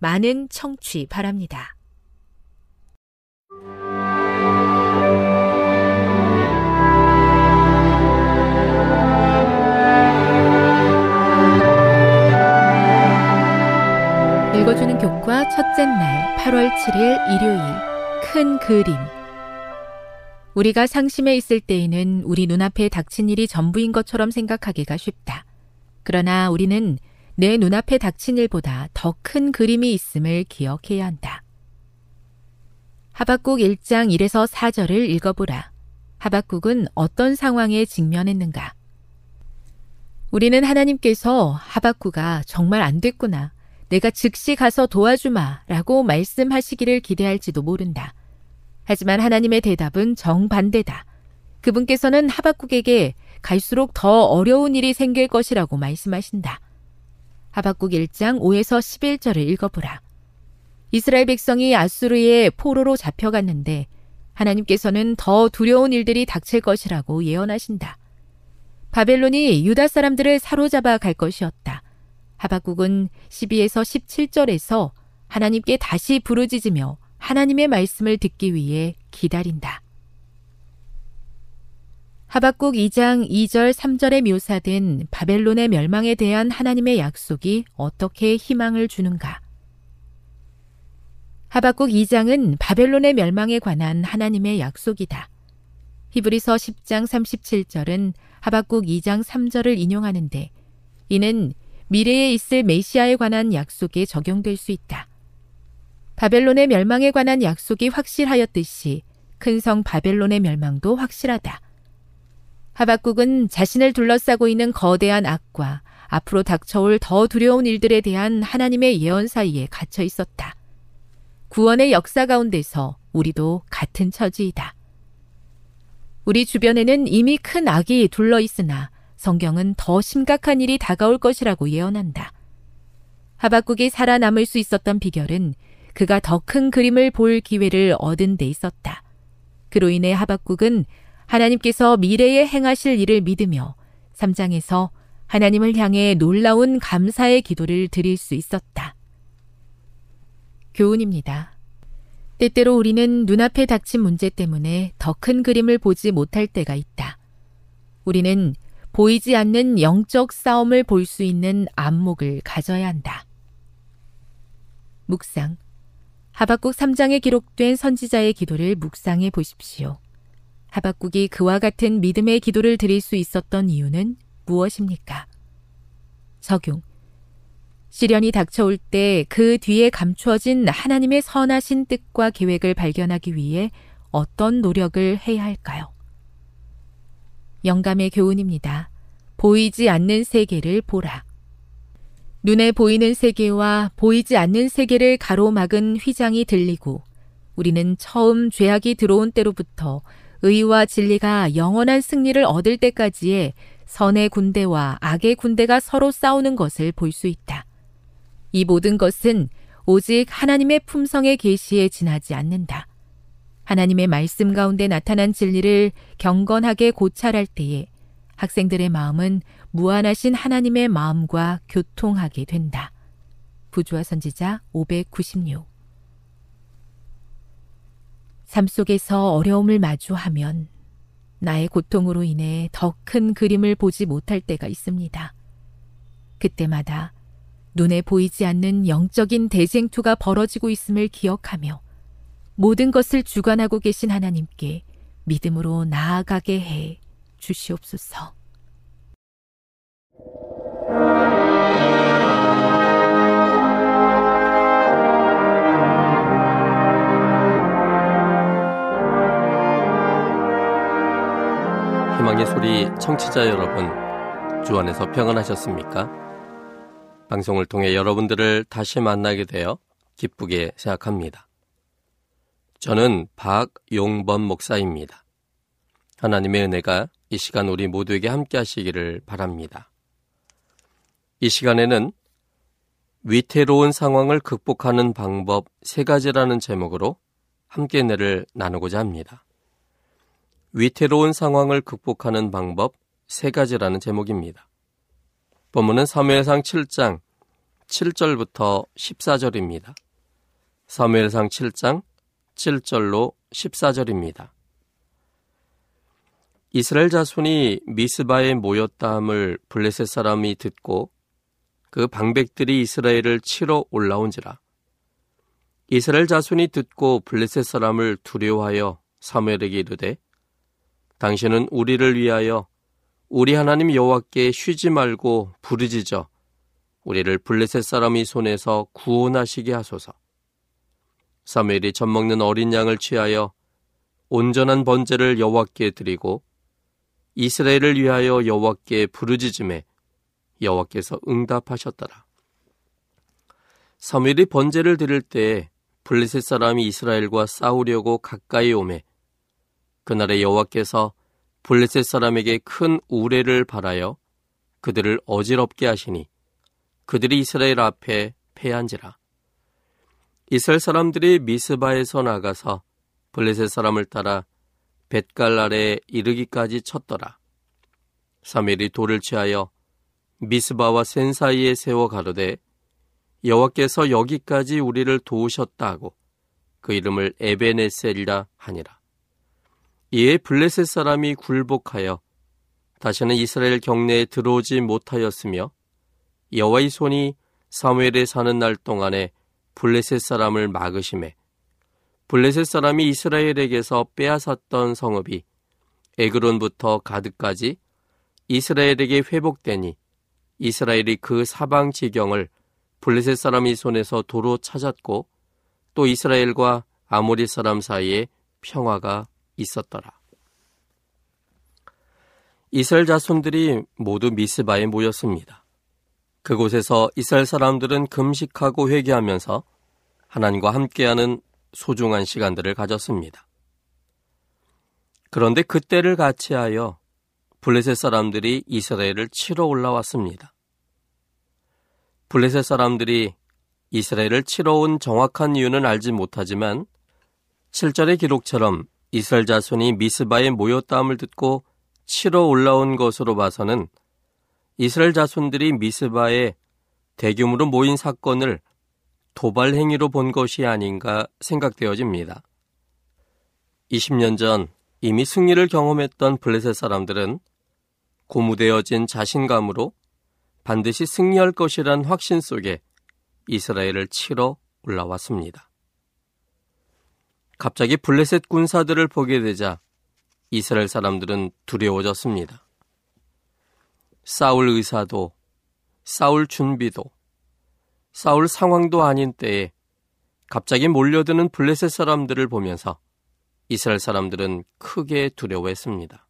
많은 청취 바랍니다. 읽어주는 교과 첫째 날 8월 7일 일요일 큰 그림 우리가 상심해 있을 때에는 우리 눈앞에 닥친 일이 전부인 것처럼 생각하기가 쉽다. 그러나 우리는 내 눈앞에 닥친 일보다 더 큰 그림이 있음을 기억해야 한다. 하박국 1장 1에서 4절을 읽어보라. 하박국은 어떤 상황에 직면했는가? 우리는 하나님께서 하박국아 정말 안 됐구나. 내가 즉시 가서 도와주마 라고 말씀하시기를 기대할지도 모른다. 하지만 하나님의 대답은 정반대다. 그분께서는 하박국에게 갈수록 더 어려운 일이 생길 것이라고 말씀하신다. 하박국 1장 5에서 11절을 읽어보라. 이스라엘 백성이 아수르의 포로로 잡혀갔는데 하나님께서는 더 두려운 일들이 닥칠 것이라고 예언하신다. 바벨론이 유다 사람들을 사로잡아 갈 것이었다. 하박국은 12에서 17절에서 하나님께 다시 부르짖으며 하나님의 말씀을 듣기 위해 기다린다. 하박국 2장 2절 3절에 묘사된 바벨론의 멸망에 대한 하나님의 약속이 어떻게 희망을 주는가? 하박국 2장은 바벨론의 멸망에 관한 하나님의 약속이다. 히브리서 10장 37절은 하박국 2장 3절을 인용하는데 이는 미래에 있을 메시아에 관한 약속에 적용될 수 있다. 바벨론의 멸망에 관한 약속이 확실하였듯이 큰 성 바벨론의 멸망도 확실하다. 하박국은 자신을 둘러싸고 있는 거대한 악과 앞으로 닥쳐올 더 두려운 일들에 대한 하나님의 예언 사이에 갇혀 있었다. 구원의 역사 가운데서 우리도 같은 처지이다. 우리 주변에는 이미 큰 악이 둘러 있으나 성경은 더 심각한 일이 다가올 것이라고 예언한다. 하박국이 살아남을 수 있었던 비결은 그가 더 큰 그림을 볼 기회를 얻은 데 있었다. 그로 인해 하박국은 하나님께서 미래에 행하실 일을 믿으며 3장에서 하나님을 향해 놀라운 감사의 기도를 드릴 수 있었다. 교훈입니다. 때때로 우리는 눈앞에 닥친 문제 때문에 더 큰 그림을 보지 못할 때가 있다. 우리는 보이지 않는 영적 싸움을 볼 수 있는 안목을 가져야 한다. 묵상. 하박국 3장에 기록된 선지자의 기도를 묵상해 보십시오. 하박국이 그와 같은 믿음의 기도를 드릴 수 있었던 이유는 무엇입니까? 적용. 시련이 닥쳐올 때 그 뒤에 감추어진 하나님의 선하신 뜻과 계획을 발견하기 위해 어떤 노력을 해야 할까요? 영감의 교훈입니다. 보이지 않는 세계를 보라. 눈에 보이는 세계와 보이지 않는 세계를 가로막은 휘장이 들리고 우리는 처음 죄악이 들어온 때로부터 의와 진리가 영원한 승리를 얻을 때까지의 선의 군대와 악의 군대가 서로 싸우는 것을 볼 수 있다. 이 모든 것은 오직 하나님의 품성의 계시에 지나지 않는다. 하나님의 말씀 가운데 나타난 진리를 경건하게 고찰할 때에 학생들의 마음은 무한하신 하나님의 마음과 교통하게 된다. 부주와 선지자 596. 삶 속에서 어려움을 마주하면 나의 고통으로 인해 더 큰 그림을 보지 못할 때가 있습니다. 그때마다 눈에 보이지 않는 영적인 대쟁투가 벌어지고 있음을 기억하며 모든 것을 주관하고 계신 하나님께 믿음으로 나아가게 해 주시옵소서. 희망의 소리 청취자 여러분, 주 안에서 평안하셨습니까? 방송을 통해 여러분들을 다시 만나게 되어 기쁘게 생각합니다. 저는 박용범 목사입니다. 하나님의 은혜가 이 시간 우리 모두에게 함께 하시기를 바랍니다. 이 시간에는 위태로운 상황을 극복하는 방법 세 가지라는 제목으로 함께 내를 나누고자 합니다. 위태로운 상황을 극복하는 방법 세 가지라는 제목입니다. 본문은 사무엘상 7장 7절부터 14절입니다. 사무엘상 7장 7절로 14절입니다. 이스라엘 자손이 미스바에 모였다함을 블레셋 사람이 듣고 그 방백들이 이스라엘을 치러 올라온지라. 이스라엘 자손이 듣고 블레셋 사람을 두려워하여 사무엘에게 이르되 당신은 우리를 위하여 우리 하나님 여호와께 쉬지 말고 부르짖어 우리를 블레셋 사람이 손에서 구원하시게 하소서. 사무엘이 젖 먹는 어린 양을 취하여 온전한 번제를 여호와께 드리고 이스라엘을 위하여 여호와께 부르짖음에 여호와께서 응답하셨더라. 사무엘이 번제를 드릴 때 블레셋 사람이 이스라엘과 싸우려고 가까이 오매 그날에 여호와께서 블레셋 사람에게 큰 우레를 바라여 그들을 어지럽게 하시니 그들이 이스라엘 앞에 패한지라. 이스라엘 사람들이 미스바에서 나가서 블레셋 사람을 따라 벳갈 아래 이르기까지 쳤더라. 사멜이 돌을 취하여 미스바와 센 사이에 세워 가로되 여호와께서 여기까지 우리를 도우셨다 하고 그 이름을 에베네셀이라 하니라. 이에 블레셋 사람이 굴복하여 다시는 이스라엘 경내에 들어오지 못하였으며 여호와의 손이 사무엘에 사는 날 동안에 블레셋 사람을 막으심에 블레셋 사람이 이스라엘에게서 빼앗았던 성읍이 에그론부터 가드까지 이스라엘에게 회복되니 이스라엘이 그 사방 지경을 블레셋 사람이 손에서 도로 찾았고 또 이스라엘과 아모리 사람 사이에 평화가 있었더라. 이스라엘 자손들이 모두 미스바에 모였습니다. 그곳에서 이스라엘 사람들은 금식하고 회개하면서 하나님과 함께하는 소중한 시간들을 가졌습니다. 그런데 그때를 같이하여 블레셋 사람들이 이스라엘을 치러 올라왔습니다. 블레셋 사람들이 이스라엘을 치러 온 정확한 이유는 알지 못하지만 7절의 기록처럼 이스라엘 자손이 미스바에 모였다함을 듣고 치러 올라온 것으로 봐서는 이스라엘 자손들이 미스바에 대규모로 모인 사건을 도발 행위로 본 것이 아닌가 생각되어집니다. 20년 전 이미 승리를 경험했던 블레셋 사람들은 고무되어진 자신감으로 반드시 승리할 것이란 확신 속에 이스라엘을 치러 올라왔습니다. 갑자기 블레셋 군사들을 보게 되자 이스라엘 사람들은 두려워졌습니다. 싸울 의사도, 싸울 준비도, 싸울 상황도 아닌 때에 갑자기 몰려드는 블레셋 사람들을 보면서 이스라엘 사람들은 크게 두려워했습니다.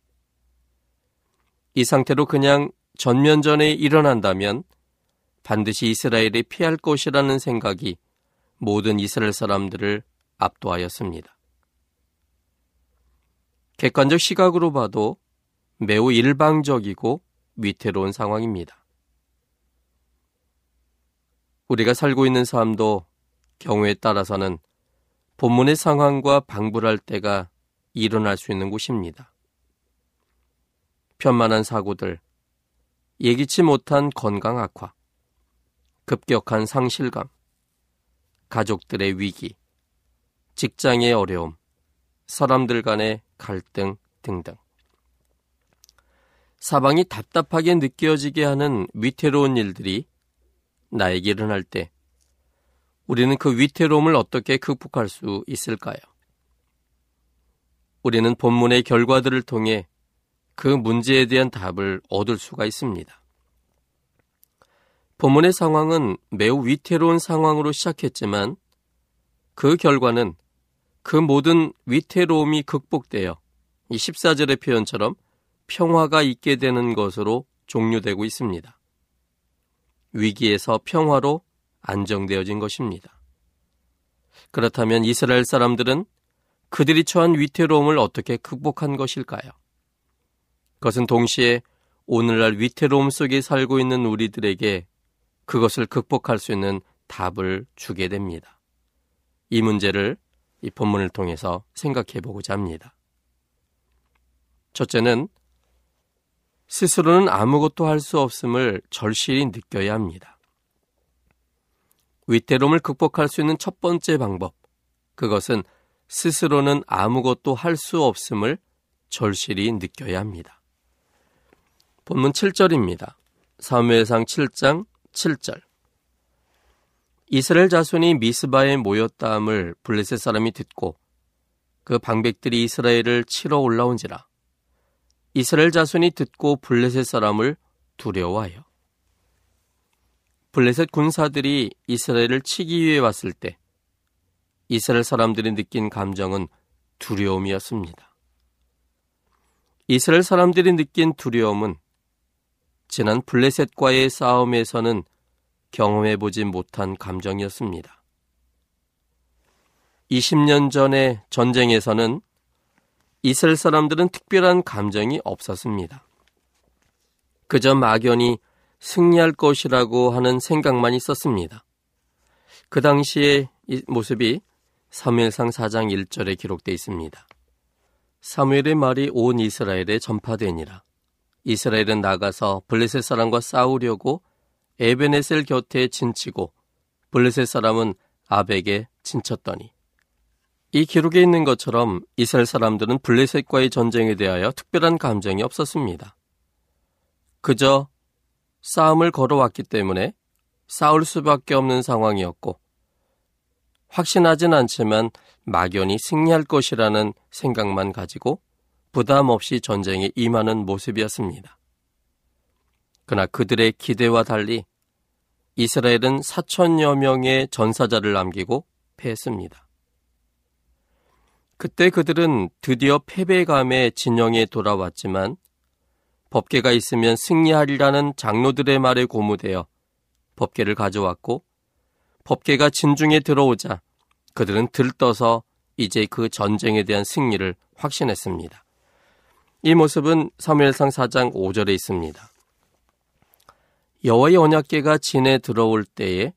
이 상태로 그냥 전면전에 일어난다면 반드시 이스라엘이 피할 것이라는 생각이 모든 이스라엘 사람들을 압도하였습니다. 객관적 시각으로 봐도 매우 일방적이고 위태로운 상황입니다. 우리가 살고 있는 삶도 경우에 따라서는 본문의 상황과 방불할 때가 일어날 수 있는 곳입니다. 편만한 사고들, 예기치 못한 건강 악화, 급격한 상실감, 가족들의 위기, 직장의 어려움, 사람들 간의 갈등 등등. 사방이 답답하게 느껴지게 하는 위태로운 일들이 나에게 일어날 때 우리는 그 위태로움을 어떻게 극복할 수 있을까요? 우리는 본문의 결과들을 통해 그 문제에 대한 답을 얻을 수가 있습니다. 본문의 상황은 매우 위태로운 상황으로 시작했지만 그 결과는 그 모든 위태로움이 극복되어 이 14절의 표현처럼 평화가 있게 되는 것으로 종료되고 있습니다. 위기에서 평화로 안정되어진 것입니다. 그렇다면 이스라엘 사람들은 그들이 처한 위태로움을 어떻게 극복한 것일까요? 그것은 동시에 오늘날 위태로움 속에 살고 있는 우리들에게 그것을 극복할 수 있는 답을 주게 됩니다. 이 문제를 이 본문을 통해서 생각해 보고자 합니다. 첫째는 스스로는 아무것도 할 수 없음을 절실히 느껴야 합니다. 위태로움을 극복할 수 있는 첫 번째 방법, 그것은 스스로는 아무것도 할 수 없음을 절실히 느껴야 합니다. 본문 7절입니다. 사무엘상 7장 7절. 이스라엘 자손이 미스바에 모였다함을 블레셋 사람이 듣고 그 방백들이 이스라엘을 치러 올라온지라. 이스라엘 자손이 듣고 블레셋 사람을 두려워하여. 블레셋 군사들이 이스라엘을 치기 위해 왔을 때 이스라엘 사람들이 느낀 감정은 두려움이었습니다. 이스라엘 사람들이 느낀 두려움은 지난 블레셋과의 싸움에서는 경험해보지 못한 감정이었습니다. 20년 전의 전쟁에서는 이스라엘 사람들은 특별한 감정이 없었습니다. 그저 막연히 승리할 것이라고 하는 생각만 있었습니다. 그 당시의 모습이 사무엘상 4장 1절에 기록되어 있습니다. 사무엘의 말이 온 이스라엘에 전파되니라. 이스라엘은 나가서 블레셋 사람과 싸우려고 에베네셀 곁에 진치고 블레셋 사람은 아벡에 진쳤더니 이 기록에 있는 것처럼 이스라엘 사람들은 블레셋과의 전쟁에 대하여 특별한 감정이 없었습니다. 그저 싸움을 걸어왔기 때문에 싸울 수밖에 없는 상황이었고 확신하진 않지만 막연히 승리할 것이라는 생각만 가지고 부담 없이 전쟁에 임하는 모습이었습니다. 그러나 그들의 기대와 달리 이스라엘은 4천여 명의 전사자를 남기고 패했습니다. 그때 그들은 드디어 패배감에 진영에 돌아왔지만 법계가 있으면 승리하리라는 장로들의 말에 고무되어 법계를 가져왔고 법계가 진중에 들어오자 그들은 들떠서 이제 그 전쟁에 대한 승리를 확신했습니다. 이 모습은 사무엘상 4장 5절에 있습니다. 여호와의 언약궤가 진에 들어올 때에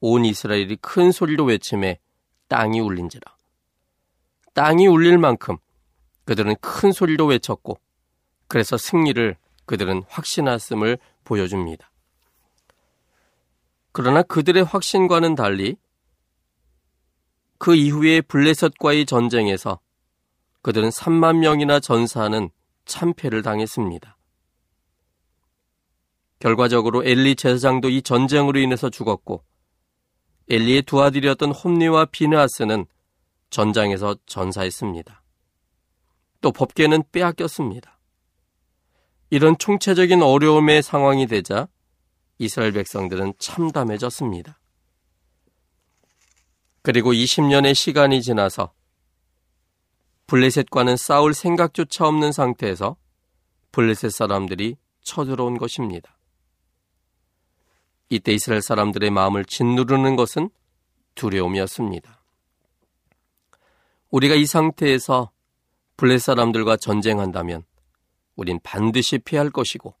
온 이스라엘이 큰 소리로 외침해 땅이 울린지라. 땅이 울릴 만큼 그들은 큰 소리로 외쳤고 그래서 승리를 그들은 확신했음을 보여줍니다. 그러나 그들의 확신과는 달리 그 이후에 블레셋과의 전쟁에서 그들은 3만 명이나 전사하는 참패를 당했습니다. 결과적으로 엘리 제사장도 이 전쟁으로 인해서 죽었고 엘리의 두 아들이었던 홈리와 비느하스는 전장에서 전사했습니다. 또 법계는 빼앗겼습니다. 이런 총체적인 어려움의 상황이 되자 이스라엘 백성들은 참담해졌습니다. 그리고 20년의 시간이 지나서 블레셋과는 싸울 생각조차 없는 상태에서 블레셋 사람들이 쳐들어온 것입니다. 이때 이스라엘 사람들의 마음을 짓누르는 것은 두려움이었습니다. 우리가 이 상태에서 블레 사람들과 전쟁한다면 우린 반드시 피할 것이고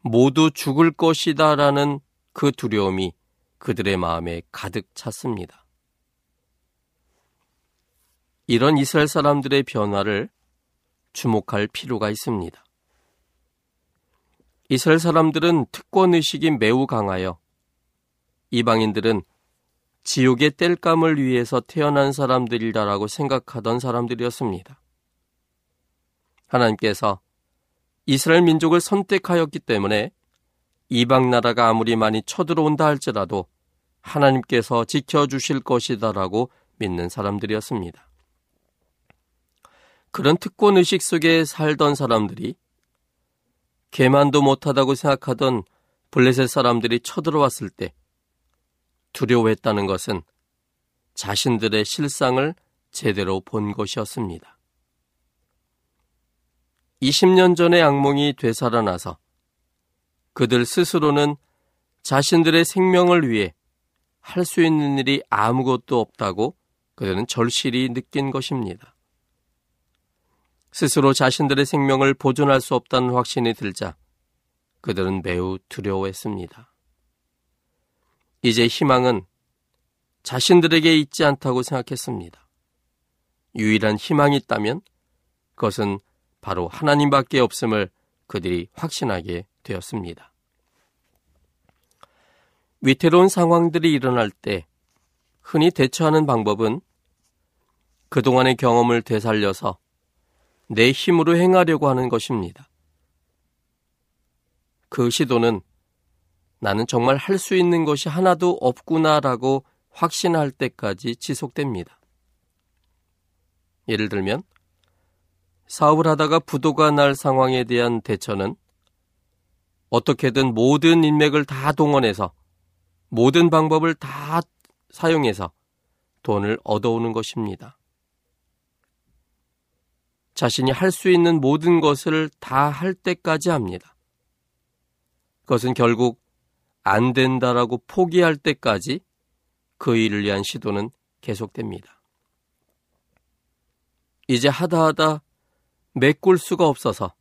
모두 죽을 것이다 라는 그 두려움이 그들의 마음에 가득 찼습니다. 이런 이스라엘 사람들의 변화를 주목할 필요가 있습니다. 이스라엘 사람들은 특권 의식이 매우 강하여 이방인들은 지옥의 땔감을 위해서 태어난 사람들이다라고 생각하던 사람들이었습니다. 하나님께서 이스라엘 민족을 선택하였기 때문에 이방 나라가 아무리 많이 쳐들어온다 할지라도 하나님께서 지켜주실 것이다라고 믿는 사람들이었습니다. 그런 특권 의식 속에 살던 사람들이 개만도 못하다고 생각하던 블레셋 사람들이 쳐들어왔을 때 두려워했다는 것은 자신들의 실상을 제대로 본 것이었습니다. 20년 전의 악몽이 되살아나서 그들 스스로는 자신들의 생명을 위해 할 수 있는 일이 아무것도 없다고 그들은 절실히 느낀 것입니다. 스스로 자신들의 생명을 보존할 수 없다는 확신이 들자 그들은 매우 두려워했습니다. 이제 희망은 자신들에게 있지 않다고 생각했습니다. 유일한 희망이 있다면 그것은 바로 하나님밖에 없음을 그들이 확신하게 되었습니다. 위태로운 상황들이 일어날 때 흔히 대처하는 방법은 그동안의 경험을 되살려서 내 힘으로 행하려고 하는 것입니다. 그 시도는 나는 정말 할 수 있는 것이 하나도 없구나라고 확신할 때까지 지속됩니다. 예를 들면 사업을 하다가 부도가 날 상황에 대한 대처는 어떻게든 모든 인맥을 다 동원해서 모든 방법을 다 사용해서 돈을 얻어오는 것입니다. 자신이 할 수 있는 모든 것을 다 할 때까지 합니다. 그것은 결국 안 된다라고 포기할 때까지 그 일을 위한 시도는 계속됩니다. 이제 하다 하다 메꿀 수가 없어서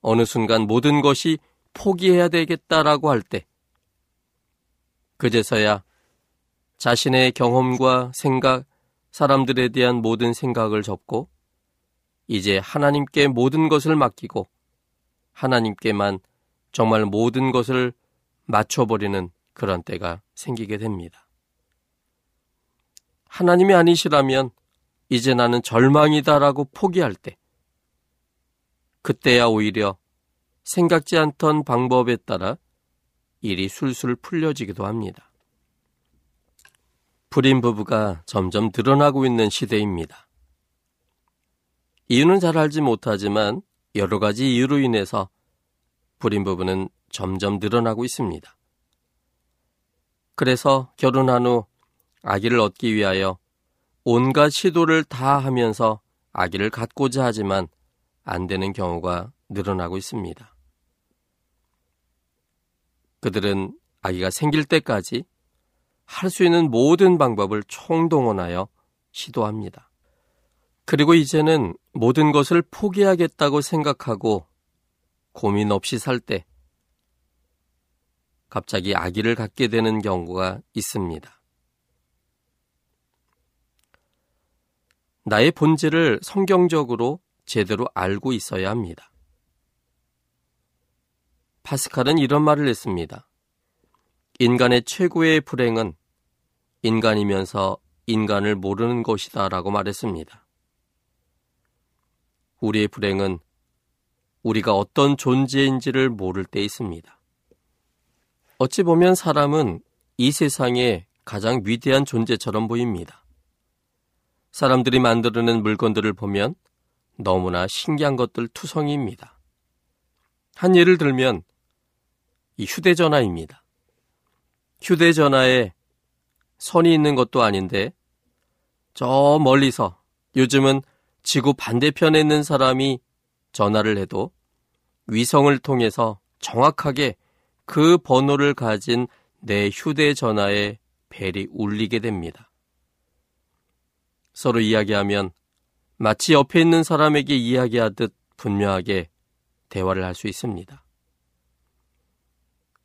어느 순간 모든 것이 포기해야 되겠다라고 할 때, 그제서야 자신의 경험과 생각, 사람들에 대한 모든 생각을 접고 이제 하나님께 모든 것을 맡기고 하나님께만 정말 모든 것을 맞춰버리는 그런 때가 생기게 됩니다. 하나님이 아니시라면 이제 나는 절망이다라고 포기할 때, 그때야 오히려 생각지 않던 방법에 따라 일이 술술 풀려지기도 합니다. 불임 부부가 점점 드러나고 있는 시대입니다. 이유는 잘 알지 못하지만 여러 가지 이유로 인해서 불임 부부는 점점 늘어나고 있습니다. 그래서 결혼한 후 아기를 얻기 위하여 온갖 시도를 다 하면서 아기를 갖고자 하지만 안 되는 경우가 늘어나고 있습니다. 그들은 아기가 생길 때까지 할 수 있는 모든 방법을 총동원하여 시도합니다. 그리고 이제는 모든 것을 포기하겠다고 생각하고 고민 없이 살 때 갑자기 아기를 갖게 되는 경우가 있습니다. 나의 본질을 성경적으로 제대로 알고 있어야 합니다. 파스칼은 이런 말을 했습니다. 인간의 최고의 불행은 인간이면서 인간을 모르는 것이다 라고 말했습니다. 우리의 불행은 우리가 어떤 존재인지를 모를 때 있습니다. 어찌 보면 사람은 이 세상에 가장 위대한 존재처럼 보입니다. 사람들이 만들어낸 물건들을 보면 너무나 신기한 것들 투성이입니다. 한 예를 들면 이 휴대전화입니다. 휴대전화에 선이 있는 것도 아닌데 저 멀리서 요즘은 지구 반대편에 있는 사람이 전화를 해도 위성을 통해서 정확하게 그 번호를 가진 내 휴대전화에 벨이 울리게 됩니다. 서로 이야기하면 마치 옆에 있는 사람에게 이야기하듯 분명하게 대화를 할 수 있습니다.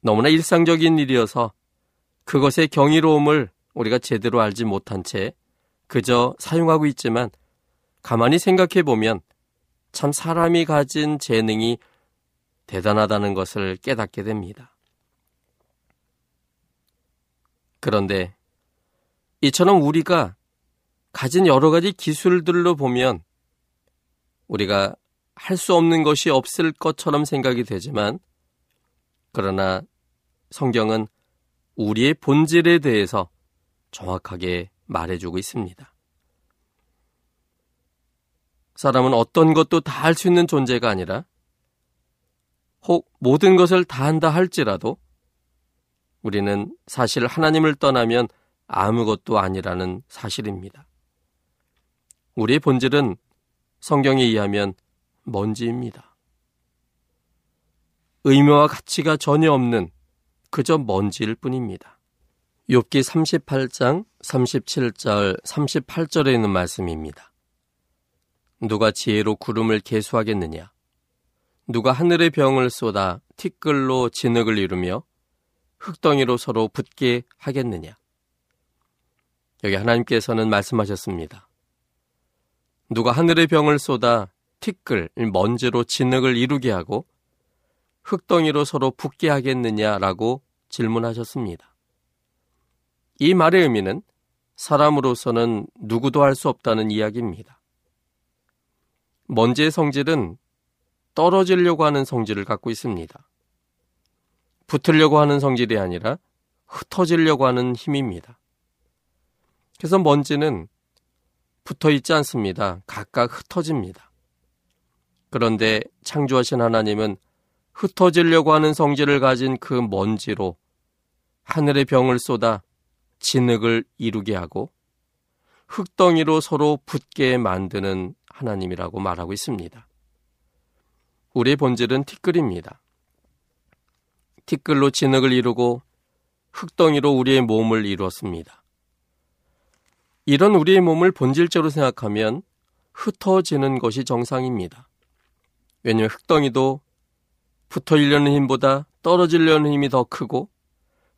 너무나 일상적인 일이어서 그것의 경이로움을 우리가 제대로 알지 못한 채 그저 사용하고 있지만 가만히 생각해 보면 참 사람이 가진 재능이 대단하다는 것을 깨닫게 됩니다. 그런데 이처럼 우리가 가진 여러 가지 기술들로 보면 우리가 할 수 없는 것이 없을 것처럼 생각이 되지만 그러나 성경은 우리의 본질에 대해서 정확하게 말해주고 있습니다. 사람은 어떤 것도 다 할 수 있는 존재가 아니라 혹 모든 것을 다 한다 할지라도 우리는 사실 하나님을 떠나면 아무것도 아니라는 사실입니다. 우리의 본질은 성경에 의하면 먼지입니다. 의미와 가치가 전혀 없는 그저 먼지일 뿐입니다. 욥기 38장 37절 38절에 있는 말씀입니다. 누가 지혜로 구름을 계수하겠느냐? 누가 하늘의 병을 쏟아 티끌로 진흙을 이루며 흙덩이로 서로 붙게 하겠느냐? 여기 하나님께서는 말씀하셨습니다. 누가 하늘의 병을 쏟아 티끌, 먼지로 진흙을 이루게 하고 흙덩이로 서로 붙게 하겠느냐라고 질문하셨습니다. 이 말의 의미는 사람으로서는 누구도 할 수 없다는 이야기입니다. 먼지의 성질은 떨어지려고 하는 성질을 갖고 있습니다. 붙으려고 하는 성질이 아니라 흩어지려고 하는 힘입니다. 그래서 먼지는 붙어 있지 않습니다. 각각 흩어집니다. 그런데 창조하신 하나님은 흩어지려고 하는 성질을 가진 그 먼지로 하늘의 병을 쏟아 진흙을 이루게 하고 흙덩이로 서로 붙게 만드는 하나님이라고 말하고 있습니다. 우리의 본질은 티끌입니다. 티끌로 진흙을 이루고 흙덩이로 우리의 몸을 이루었습니다. 이런 우리의 몸을 본질적으로 생각하면 흩어지는 것이 정상입니다. 왜냐하면 흙덩이도 붙어있려는 힘보다 떨어지려는 힘이 더 크고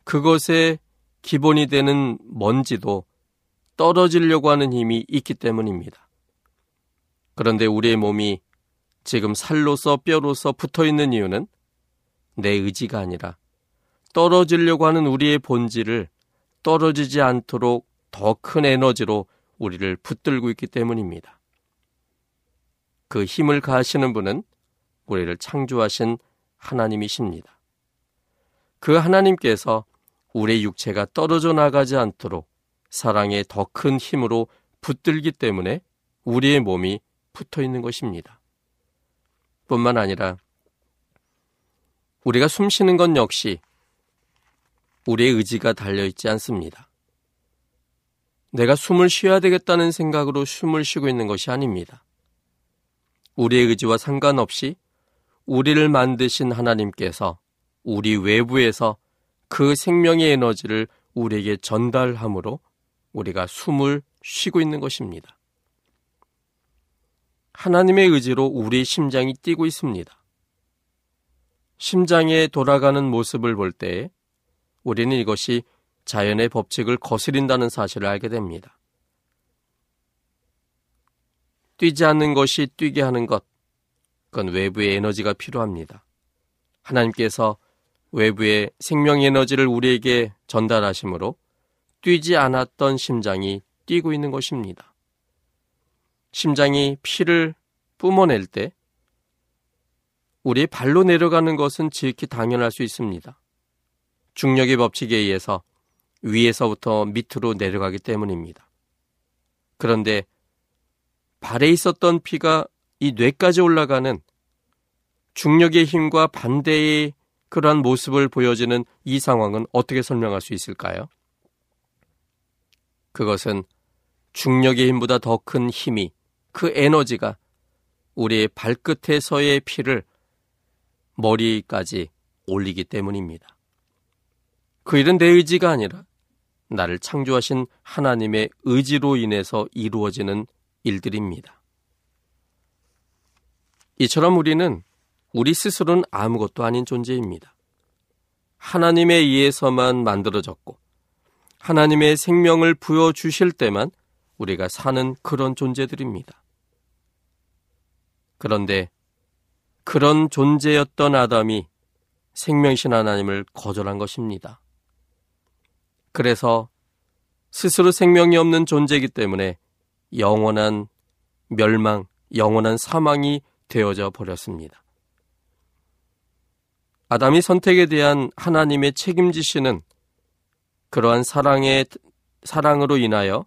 그것의 기본이 되는 먼지도 떨어지려고 하는 힘이 있기 때문입니다. 그런데 우리의 몸이 지금 살로서 뼈로서 붙어 있는 이유는 내 의지가 아니라 떨어지려고 하는 우리의 본질을 떨어지지 않도록 더 큰 에너지로 우리를 붙들고 있기 때문입니다. 그 힘을 가하시는 분은 우리를 창조하신 하나님이십니다. 그 하나님께서 우리의 육체가 떨어져 나가지 않도록 사랑의 더 큰 힘으로 붙들기 때문에 우리의 몸이 붙어 있는 것입니다. 뿐만 아니라 우리가 숨 쉬는 것 역시 우리의 의지가 달려있지 않습니다. 내가 숨을 쉬어야 되겠다는 생각으로 숨을 쉬고 있는 것이 아닙니다. 우리의 의지와 상관없이 우리를 만드신 하나님께서 우리 외부에서 그 생명의 에너지를 우리에게 전달함으로 우리가 숨을 쉬고 있는 것입니다. 하나님의 의지로 우리 심장이 뛰고 있습니다. 심장에 돌아가는 모습을 볼 때 우리는 이것이 자연의 법칙을 거스린다는 사실을 알게 됩니다. 뛰지 않는 것이 뛰게 하는 것, 그건 외부의 에너지가 필요합니다. 하나님께서 외부의 생명 에너지를 우리에게 전달하시므로 뛰지 않았던 심장이 뛰고 있는 것입니다. 심장이 피를 뿜어낼 때 우리의 발로 내려가는 것은 지극히 당연할 수 있습니다. 중력의 법칙에 의해서 위에서부터 밑으로 내려가기 때문입니다. 그런데 발에 있었던 피가 이 뇌까지 올라가는 중력의 힘과 반대의 그러한 모습을 보여지는 이 상황은 어떻게 설명할 수 있을까요? 그것은 중력의 힘보다 더 큰 힘이 그 에너지가 우리의 발끝에서의 피를 머리까지 올리기 때문입니다. 그 일은 내 의지가 아니라 나를 창조하신 하나님의 의지로 인해서 이루어지는 일들입니다. 이처럼 우리는 우리 스스로는 아무것도 아닌 존재입니다. 하나님에 의해서만 만들어졌고 하나님의 생명을 부여 주실 때만 우리가 사는 그런 존재들입니다. 그런데 그런 존재였던 아담이 생명신 하나님을 거절한 것입니다. 그래서 스스로 생명이 없는 존재이기 때문에 영원한 멸망, 영원한 사망이 되어져 버렸습니다. 아담이 선택에 대한 하나님의 책임지시는 그러한 사랑의 사랑으로 인하여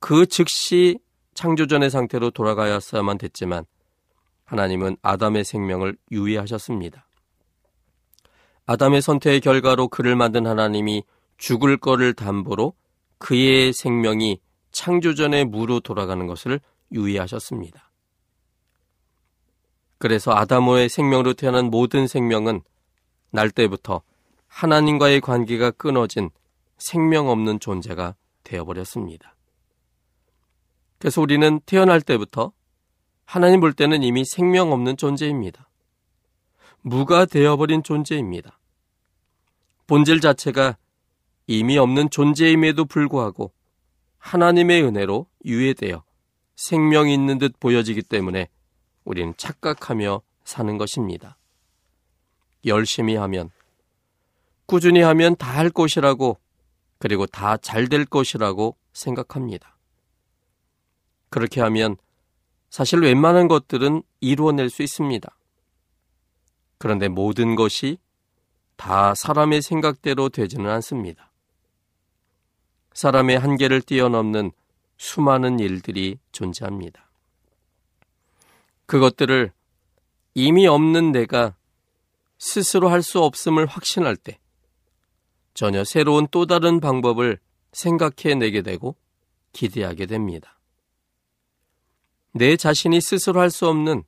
그 즉시 창조전의 상태로 돌아가야만 됐지만 하나님은 아담의 생명을 유예하셨습니다. 아담의 선택의 결과로 그를 만든 하나님이 죽을 거를 담보로 그의 생명이 창조전의 무로 돌아가는 것을 유의하셨습니다. 그래서 아담의 생명으로 태어난 모든 생명은 날 때부터 하나님과의 관계가 끊어진 생명 없는 존재가 되어버렸습니다. 그래서 우리는 태어날 때부터 하나님 볼 때는 이미 생명 없는 존재입니다. 무가 되어버린 존재입니다. 본질 자체가 이미 없는 존재임에도 불구하고 하나님의 은혜로 유예되어 생명이 있는 듯 보여지기 때문에 우리는 착각하며 사는 것입니다. 열심히 하면, 꾸준히 하면 다 할 것이라고, 그리고 다 잘 될 것이라고 생각합니다. 그렇게 하면 사실 웬만한 것들은 이루어낼 수 있습니다. 그런데 모든 것이 다 사람의 생각대로 되지는 않습니다. 사람의 한계를 뛰어넘는 수많은 일들이 존재합니다. 그것들을 이미 없는 내가 스스로 할 수 없음을 확신할 때 전혀 새로운 또 다른 방법을 생각해 내게 되고 기대하게 됩니다. 내 자신이 스스로 할 수 없는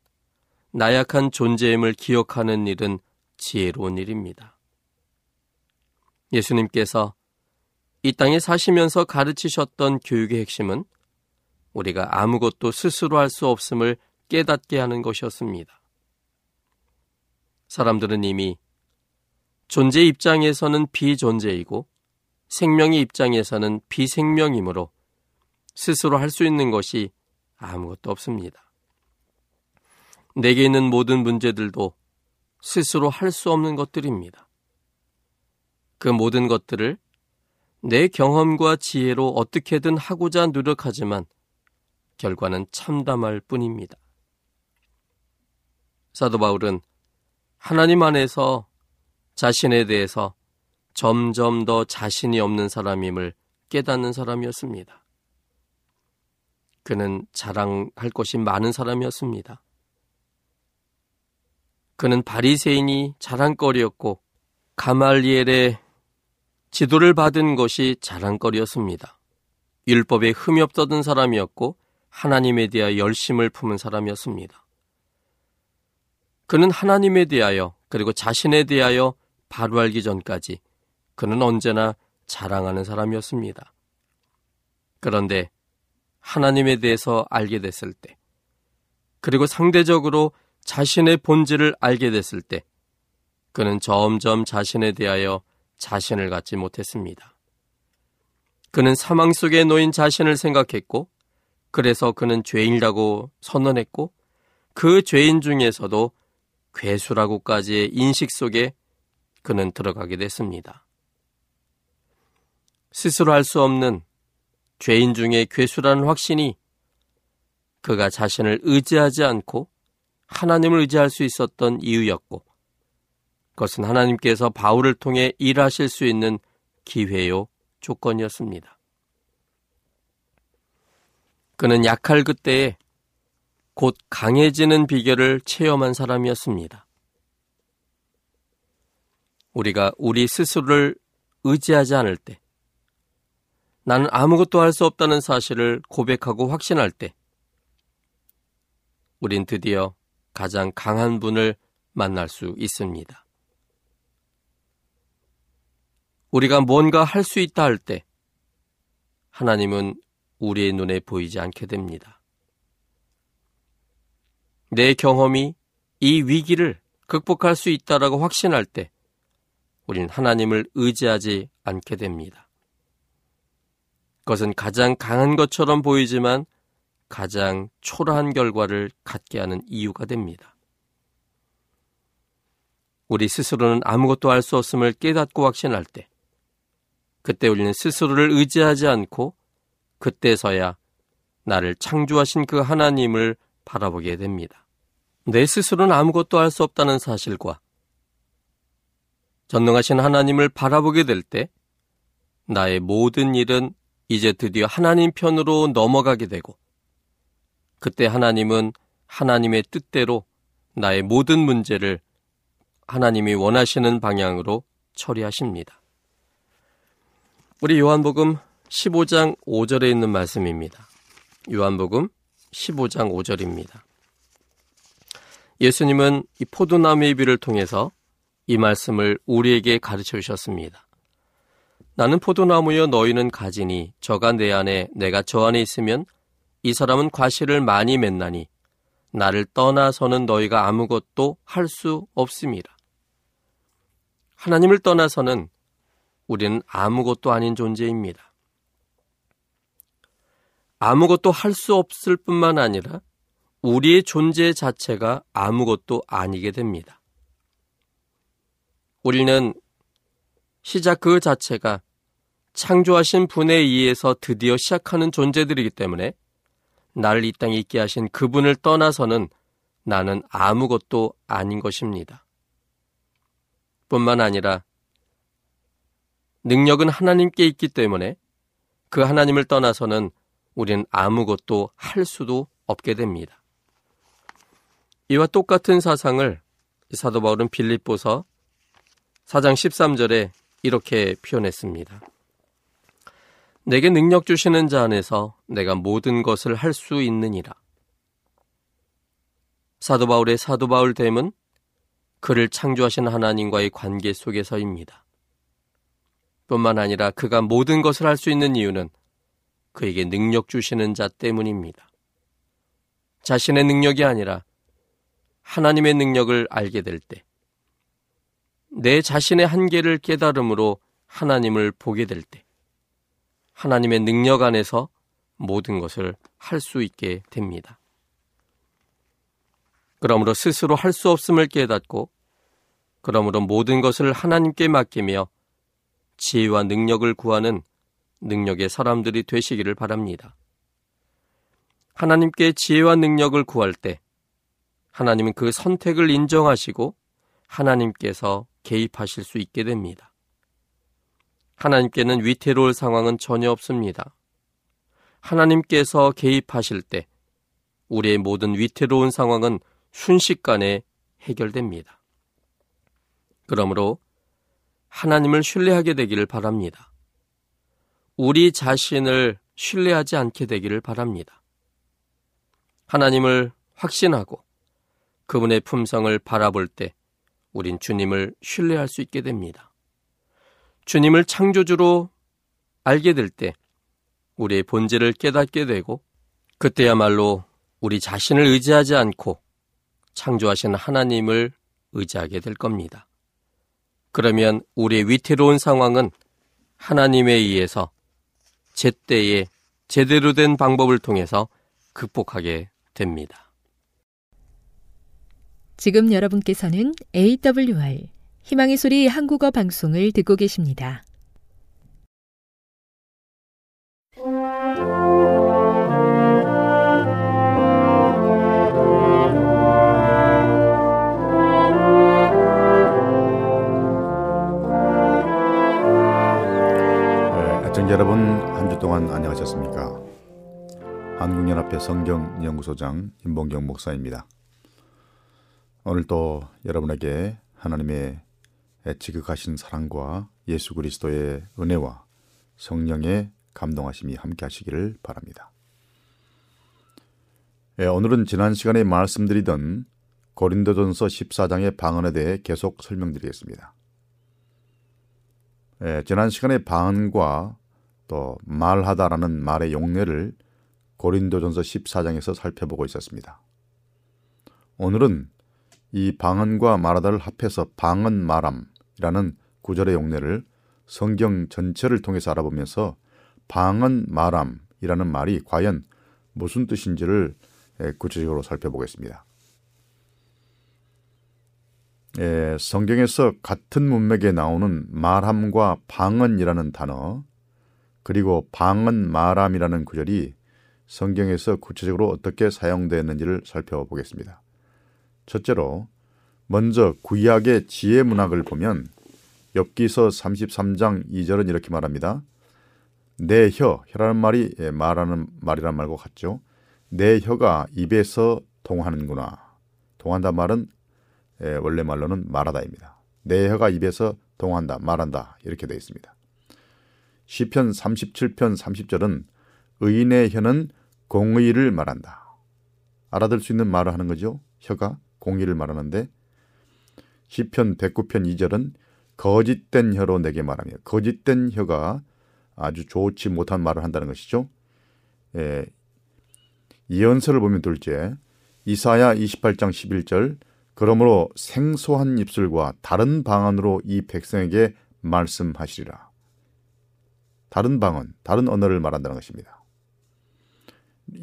나약한 존재임을 기억하는 일은 지혜로운 일입니다. 예수님께서 이 땅에 사시면서 가르치셨던 교육의 핵심은 우리가 아무것도 스스로 할 수 없음을 깨닫게 하는 것이었습니다. 사람들은 이미 존재 입장에서는 비존재이고 생명의 입장에서는 비생명이므로 스스로 할 수 있는 것이 아무것도 없습니다. 내게 있는 모든 문제들도 스스로 할 수 없는 것들입니다. 그 모든 것들을 내 경험과 지혜로 어떻게든 하고자 노력하지만 결과는 참담할 뿐입니다. 사도 바울은 하나님 안에서 자신에 대해서 점점 더 자신이 없는 사람임을 깨닫는 사람이었습니다. 그는 자랑할 것이 많은 사람이었습니다. 그는 바리새인이 자랑거리였고 가말리엘의 지도를 받은 것이 자랑거리였습니다. 율법에 흠이 없던 사람이었고 하나님에 대하여 열심을 품은 사람이었습니다. 그는 하나님에 대하여 그리고 자신에 대하여 바로 알기 전까지 그는 언제나 자랑하는 사람이었습니다. 그런데 하나님에 대해서 알게 됐을 때, 그리고 상대적으로 자신의 본질을 알게 됐을 때, 그는 점점 자신에 대하여 자신을 갖지 못했습니다. 그는 사망 속에 놓인 자신을 생각했고, 그래서 그는 죄인이라고 선언했고, 그 죄인 중에서도 괴수라고까지의 인식 속에 그는 들어가게 됐습니다. 스스로 할 수 없는 죄인 중에 괴수라는 확신이 그가 자신을 의지하지 않고 하나님을 의지할 수 있었던 이유였고, 그것은 하나님께서 바울을 통해 일하실 수 있는 기회요 조건이었습니다. 그는 약할 그때에 곧 강해지는 비결을 체험한 사람이었습니다. 우리가 우리 스스로를 의지하지 않을 때, 나는 아무것도 할 수 없다는 사실을 고백하고 확신할 때, 우린 드디어 가장 강한 분을 만날 수 있습니다. 우리가 뭔가 할 수 있다 할 때 하나님은 우리의 눈에 보이지 않게 됩니다. 내 경험이 이 위기를 극복할 수 있다라고 확신할 때 우린 하나님을 의지하지 않게 됩니다. 그것은 가장 강한 것처럼 보이지만 가장 초라한 결과를 갖게 하는 이유가 됩니다. 우리 스스로는 아무것도 할수 없음을 깨닫고 확신할 때, 그때 우리는 스스로를 의지하지 않고 그때서야 나를 창조하신 그 하나님을 바라보게 됩니다. 내 스스로는 아무것도 할수 없다는 사실과 전능하신 하나님을 바라보게 될 때 나의 모든 일은 이제 드디어 하나님 편으로 넘어가게 되고 그때 하나님은 하나님의 뜻대로 나의 모든 문제를 하나님이 원하시는 방향으로 처리하십니다. 우리 요한복음 15장 5절에 있는 말씀입니다. 요한복음 15장 5절입니다. 예수님은 이 포도나무의 비를 통해서 이 말씀을 우리에게 가르쳐 주셨습니다. 나는 포도나무여 너희는 가지니 저가 내 안에 내가 저 안에 있으면 이 사람은 과실을 많이 맺나니 나를 떠나서는 너희가 아무것도 할 수 없습니다. 하나님을 떠나서는 우리는 아무것도 아닌 존재입니다. 아무것도 할 수 없을 뿐만 아니라 우리의 존재 자체가 아무것도 아니게 됩니다. 우리는 시작 그 자체가 창조하신 분에 의해서 드디어 시작하는 존재들이기 때문에 나를 이 땅에 있게 하신 그분을 떠나서는 나는 아무것도 아닌 것입니다. 뿐만 아니라 능력은 하나님께 있기 때문에 그 하나님을 떠나서는 우리는 아무것도 할 수도 없게 됩니다. 이와 똑같은 사상을 사도 바울은 빌립보서 4장 13절에 이렇게 표현했습니다. 내게 능력 주시는 자 안에서 내가 모든 것을 할 수 있느니라. 사도 바울의 사도 바울 됨은 그를 창조하신 하나님과의 관계 속에서입니다. 뿐만 아니라 그가 모든 것을 할 수 있는 이유는 그에게 능력 주시는 자 때문입니다. 자신의 능력이 아니라 하나님의 능력을 알게 될 때, 내 자신의 한계를 깨달음으로 하나님을 보게 될 때, 하나님의 능력 안에서 모든 것을 할 수 있게 됩니다. 그러므로 스스로 할 수 없음을 깨닫고 그러므로 모든 것을 하나님께 맡기며 지혜와 능력을 구하는 능력의 사람들이 되시기를 바랍니다. 하나님께 지혜와 능력을 구할 때 하나님은 그 선택을 인정하시고 하나님께서 개입하실 수 있게 됩니다. 하나님께는 위태로울 상황은 전혀 없습니다. 하나님께서 개입하실 때 우리의 모든 위태로운 상황은 순식간에 해결됩니다. 그러므로 하나님을 신뢰하게 되기를 바랍니다. 우리 자신을 신뢰하지 않게 되기를 바랍니다. 하나님을 확신하고 그분의 품성을 바라볼 때 우린 주님을 신뢰할 수 있게 됩니다. 주님을 창조주로 알게 될 때 우리의 본질을 깨닫게 되고 그때야말로 우리 자신을 의지하지 않고 창조하신 하나님을 의지하게 될 겁니다. 그러면 우리의 위태로운 상황은 하나님에 의해서 제때에 제대로 된 방법을 통해서 극복하게 됩니다. 지금 여러분께서는 AWR 희망의 소리 한국어 방송을 듣고 계십니다. 네, 애청자 여러분 한 주 동안 안녕하셨습니까? 한국연합회 성경연구소장 임봉경 목사입니다. 오늘 또 여러분에게 하나님의 지극하신 사랑과 예수 그리스도의 은혜와 성령의 감동하심이 함께 하시기를 바랍니다. 예, 오늘은 지난 시간에 말씀드리던 고린도전서 14장의 방언에 대해 계속 설명드리겠습니다. 예, 지난 시간에 방언과 또 말하다라는 말의 용례를 고린도전서 14장에서 살펴보고 있었습니다. 오늘은 이 방언과 말하다를 합해서 방언 말함이라는 구절의 용례를 성경 전체를 통해서 알아보면서 방언 말함이라는 말이 과연 무슨 뜻인지를 구체적으로 살펴보겠습니다. 예, 성경에서 같은 문맥에 나오는 말함과 방언이라는 단어 그리고 방언 말함이라는 구절이 성경에서 구체적으로 어떻게 사용되었는지를 살펴보겠습니다. 첫째로 먼저 구약의 지혜 문학을 보면 엽기서 33장 2절은 이렇게 말합니다. 내 혀, 혀라는 말이 예, 말하는 말이란 말과 같죠. 내 혀가 입에서 통하는구나. 통한다 말은 예, 원래 말로는 말하다입니다. 내 혀가 입에서 통한다, 말한다 이렇게 되어 있습니다. 시편 37편 30절은 의인의 혀는 공의를 말한다. 알아들 수 있는 말을 하는 거죠. 혀가 공의를 말하는데 시편 109편 2절은 거짓된 혀로 내게 말하며 거짓된 혀가 아주 좋지 못한 말을 한다는 것이죠. 예, 예언서를 보면 둘째 이사야 28장 11절 그러므로 생소한 입술과 다른 방언으로 이 백성에게 말씀하시리라. 다른 방언, 다른 언어를 말한다는 것입니다.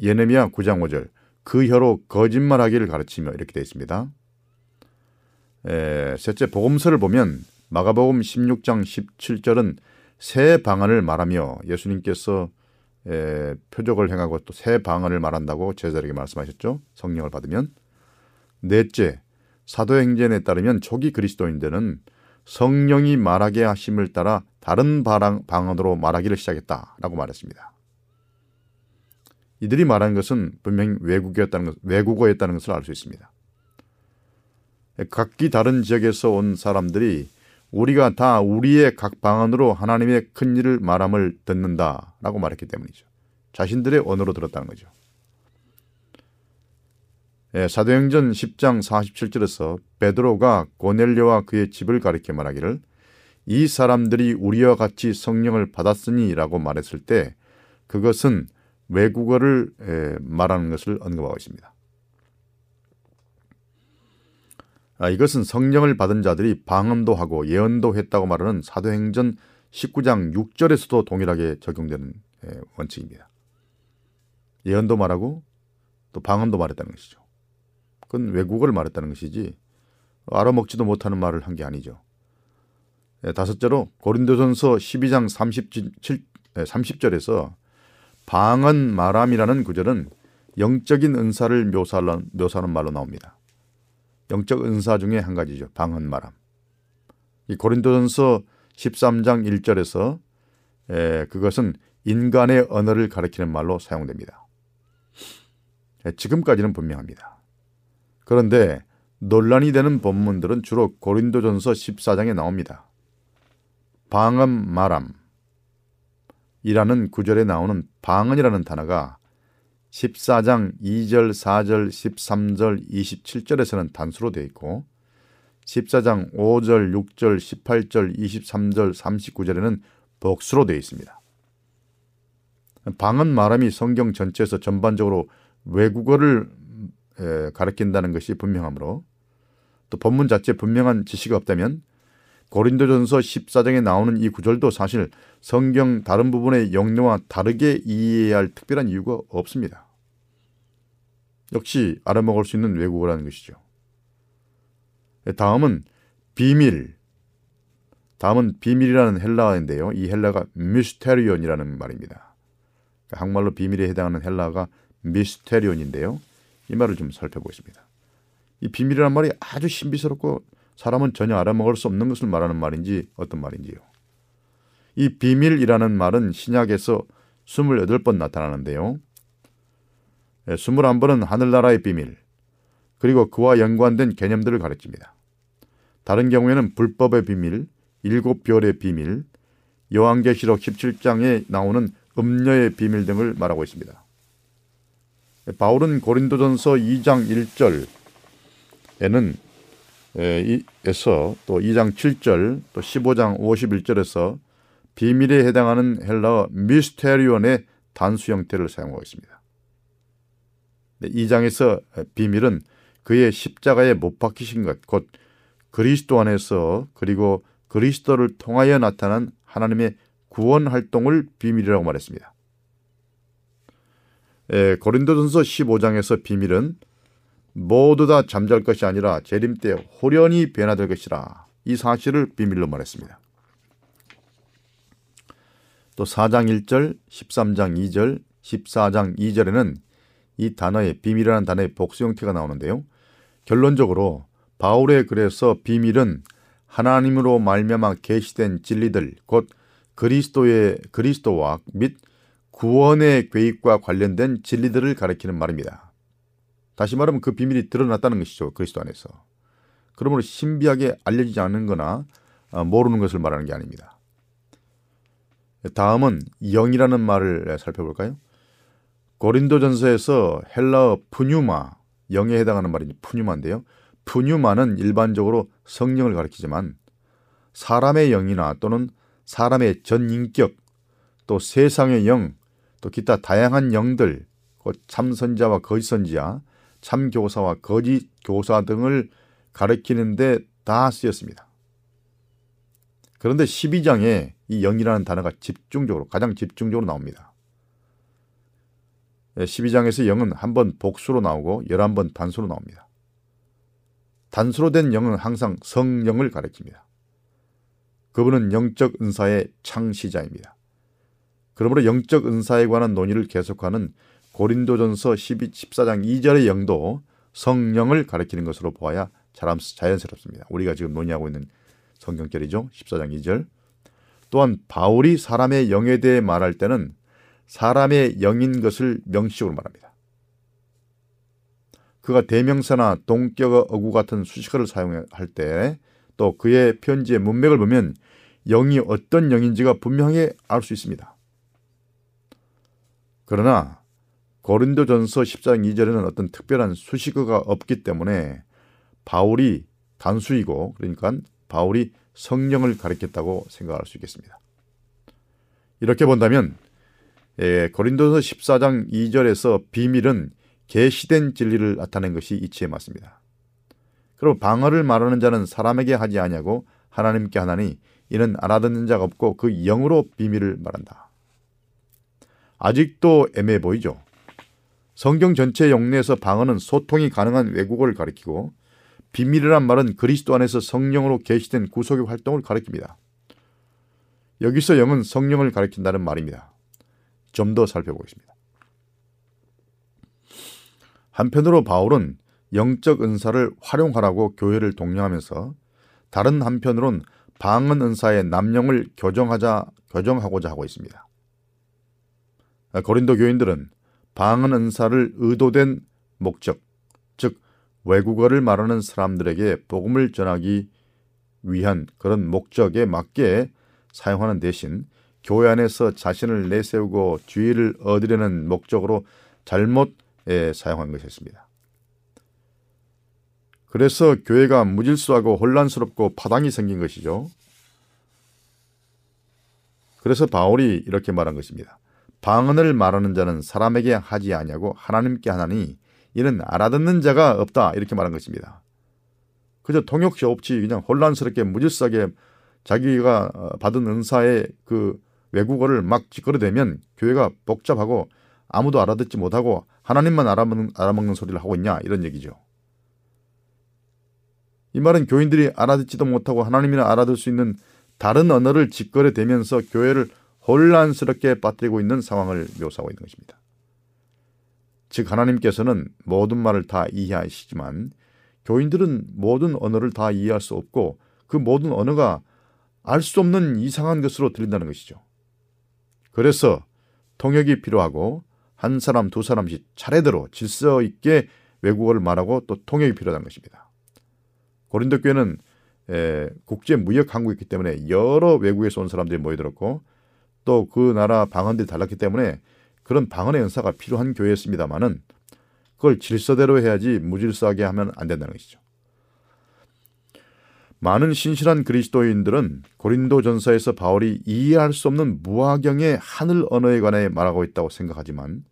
예레미야 9장 5절 그 혀로 거짓말하기를 가르치며 이렇게 되어 있습니다. 에, 셋째 복음서를 보면 마가복음 16장 17절은 새 방언을 말하며 예수님께서 에, 표적을 행하고 또 새 방언을 말한다고 제자에게 말씀하셨죠. 성령을 받으면 넷째 사도행전에 따르면 초기 그리스도인들은 성령이 말하게 하심을 따라 다른 방언으로 말하기를 시작했다라고 말했습니다. 이들이 말한 것은 분명히 외국어였다는, 것, 외국어였다는 것을 알 수 있습니다. 각기 다른 지역에서 온 사람들이 우리가 다 우리의 각 방언으로 하나님의 큰 일을 말함을 듣는다라고 말했기 때문이죠. 자신들의 언어로 들었다는 거죠. 예, 사도행전 10장 47절에서 베드로가 고넬료와 그의 집을 가리켜 말하기를 이 사람들이 우리와 같이 성령을 받았으니라고 말했을 때 그것은 외국어를 예, 말하는 것을 언급하고 있습니다. 아, 이것은 성령을 받은 자들이 방언도 하고 예언도 했다고 말하는 사도행전 19장 6절에서도 동일하게 적용되는 예, 원칙입니다. 예언도 말하고 또 방언도 말했다는 것이죠. 그건 외국어를 말했다는 것이지 알아먹지도 못하는 말을 한 게 아니죠. 예, 다섯째로 고린도전서 12장 37, 30절에서 방언 말함이라는 구절은 영적인 은사를 묘사하는, 묘사하는 말로 나옵니다. 영적 은사 중에 한 가지죠. 방언 말함. 이 고린도전서 13장 1절에서 에, 그것은 인간의 언어를 가리키는 말로 사용됩니다. 에, 지금까지는 분명합니다. 그런데 논란이 되는 본문들은 주로 고린도전서 14장에 나옵니다. 방언 말함, 이라는 구절에 나오는 방언이라는 단어가 14장 2절, 4절, 13절, 27절에서는 단수로 되어 있고 14장 5절, 6절, 18절, 23절, 39절에는 복수로 되어 있습니다. 방언 말함이 성경 전체에서 전반적으로 외국어를 가르친다는 것이 분명하므로 또 본문 자체에 분명한 지시가 없다면 고린도전서 14장에 나오는 이 구절도 사실 성경 다른 부분의 영내와 다르게 이해해야 할 특별한 이유가 없습니다. 역시 알아먹을 수 있는 외국어라는 것이죠. 다음은 비밀. 다음은 비밀이라는 헬라어인데요. 이 헬라가 미스테리온이라는 말입니다. 그러니까 한말로 비밀에 해당하는 헬라가 미스테리온인데요. 이 말을 좀 살펴보겠습니다. 이 비밀이라는 말이 아주 신비스럽고 사람은 전혀 알아먹을 수 없는 것을 말하는 말인지 어떤 말인지요. 이 비밀이라는 말은 신약에서 28번 나타나는데요. 21번은 예, 하늘나라의 비밀, 그리고 그와 연관된 개념들을 가르칩니다. 다른 경우에는 불법의 비밀, 일곱 별의 비밀, 여왕계시록 17장에 나오는 음녀의 비밀 등을 말하고 있습니다. 바울은 고린도전서 2장 1절에는 에서 또 2장 7절 또 15장 51절에서 비밀에 해당하는 헬라어 미스테리온의 단수 형태를 사용하고 있습니다. 2장에서 비밀은 그의 십자가에 못 박히신 것, 곧 그리스도 안에서 그리고 그리스도를 통하여 나타난 하나님의 구원 활동을 비밀이라고 말했습니다. 에, 고린도전서 15장에서 비밀은 모두 다 잠잘 것이 아니라 재림 때 호련히 변화될 것이라 이 사실을 비밀로 말했습니다. 또 4장 1절, 13장 2절, 14장 2절에는 이 단어의 비밀이라는 단어의 복수 형태가 나오는데요. 결론적으로 바울의 글에서 비밀은 하나님으로 말미암아 계시된 진리들 곧 그리스도의 그리스도와 및 구원의 계획과 관련된 진리들을 가리키는 말입니다. 다시 말하면 그 비밀이 드러났다는 것이죠. 그리스도 안에서. 그러므로 신비하게 알려지지 않는 거나 어, 모르는 것을 말하는 게 아닙니다. 다음은 영이라는 말을 살펴볼까요? 고린도전서에서 헬라어 푸뉴마, 영에 해당하는 말이 푸뉴마인데요. 푸뉴마는 일반적으로 성령을 가리키지만 사람의 영이나 또는 사람의 전인격, 또 세상의 영, 또 기타 다양한 영들, 곧 참선자와 거짓선지자, 참교사와 거짓 교사 등을 가리키는데 다 쓰였습니다. 그런데 12장에 이 영이라는 단어가 집중적으로 가장 집중적으로 나옵니다. 12장에서 영은 한 번 복수로 나오고 11번 단수로 나옵니다. 단수로 된 영은 항상 성령을 가리킵니다. 그분은 영적 은사의 창시자입니다. 그러므로 영적 은사에 관한 논의를 계속하는 고린도전서 12, 14장 2절의 영도 성령을 가리키는 것으로 보아야 자연스럽습니다. 우리가 지금 논의하고 있는 성경절이죠. 14장 2절. 또한 바울이 사람의 영에 대해 말할 때는 사람의 영인 것을 명식으로 말합니다. 그가 대명사나 동격어 어구 같은 수식어를 사용할 때 또 그의 편지의 문맥을 보면 영이 어떤 영인지가 분명히 알 수 있습니다. 그러나 고린도전서 14장 2절에는 어떤 특별한 수식어가 없기 때문에 바울이 단수이고 그러니까 바울이 성령을 가리켰다고 생각할 수 있겠습니다. 이렇게 본다면 예, 고린도서 14장 2절에서 비밀은 계시된 진리를 나타낸 것이 이치에 맞습니다. 그리고 방언을 말하는 자는 사람에게 하지 아니하고 하나님께 하나니 이는 알아듣는 자가 없고 그 영으로 비밀을 말한다. 아직도 애매해 보이죠. 성경 전체 영내에서 방언은 소통이 가능한 외국어를 가리키고 비밀이란 말은 그리스도 안에서 성령으로 계시된 구속의 활동을 가리킵니다. 여기서 영은 성령을 가리킨다는 말입니다. 좀 더 살펴보겠습니다. 한편으로 바울은 영적 은사를 활용하라고 교회를 독려하면서 다른 한편으론 방언 은사의 남용을 교정하자 교정하고자 하고 있습니다. 고린도 교인들은 방언 은사를 의도된 목적, 즉 외국어를 말하는 사람들에게 복음을 전하기 위한 그런 목적에 맞게 사용하는 대신 교회 안에서 자신을 내세우고 주의를 얻으려는 목적으로 잘못 사용한 것이었습니다. 그래서 교회가 무질서하고 혼란스럽고 파당이 생긴 것이죠. 그래서 바울이 이렇게 말한 것입니다. 방언을 말하는 자는 사람에게 하지 아니하고 하나님께 하나니 이는 알아듣는 자가 없다 이렇게 말한 것입니다. 그저 통역시 없이 그냥 혼란스럽게 무질서하게 자기가 어, 받은 은사의 그 외국어를 막 짓거려대면 교회가 복잡하고 아무도 알아듣지 못하고 하나님만 알아먹는, 알아먹는 소리를 하고 있냐 이런 얘기죠. 이 말은 교인들이 알아듣지도 못하고 하나님이나 알아들 수 있는 다른 언어를 짓거려대면서 교회를 혼란스럽게 빠뜨리고 있는 상황을 묘사하고 있는 것입니다. 즉 하나님께서는 모든 말을 다 이해하시지만 교인들은 모든 언어를 다 이해할 수 없고 그 모든 언어가 알 수 없는 이상한 것으로 들린다는 것이죠. 그래서 통역이 필요하고 한 사람 두 사람씩 차례대로 질서 있게 외국어를 말하고 또 통역이 필요하다는 것입니다. 고린도 교회는 국제 무역 항구였기 때문에 여러 외국에서 온 사람들이 모여들었고 또 그 나라 방언들이 달랐기 때문에 그런 방언의 연사가 필요한 교회였습니다만은 그걸 질서대로 해야지 무질서하게 하면 안 된다는 것이죠. 많은 신실한 그리스도인들은 고린도 전서에서 바울이 이해할 수 없는 무화경의 하늘 언어에 관해 말하고 있다고 생각하지만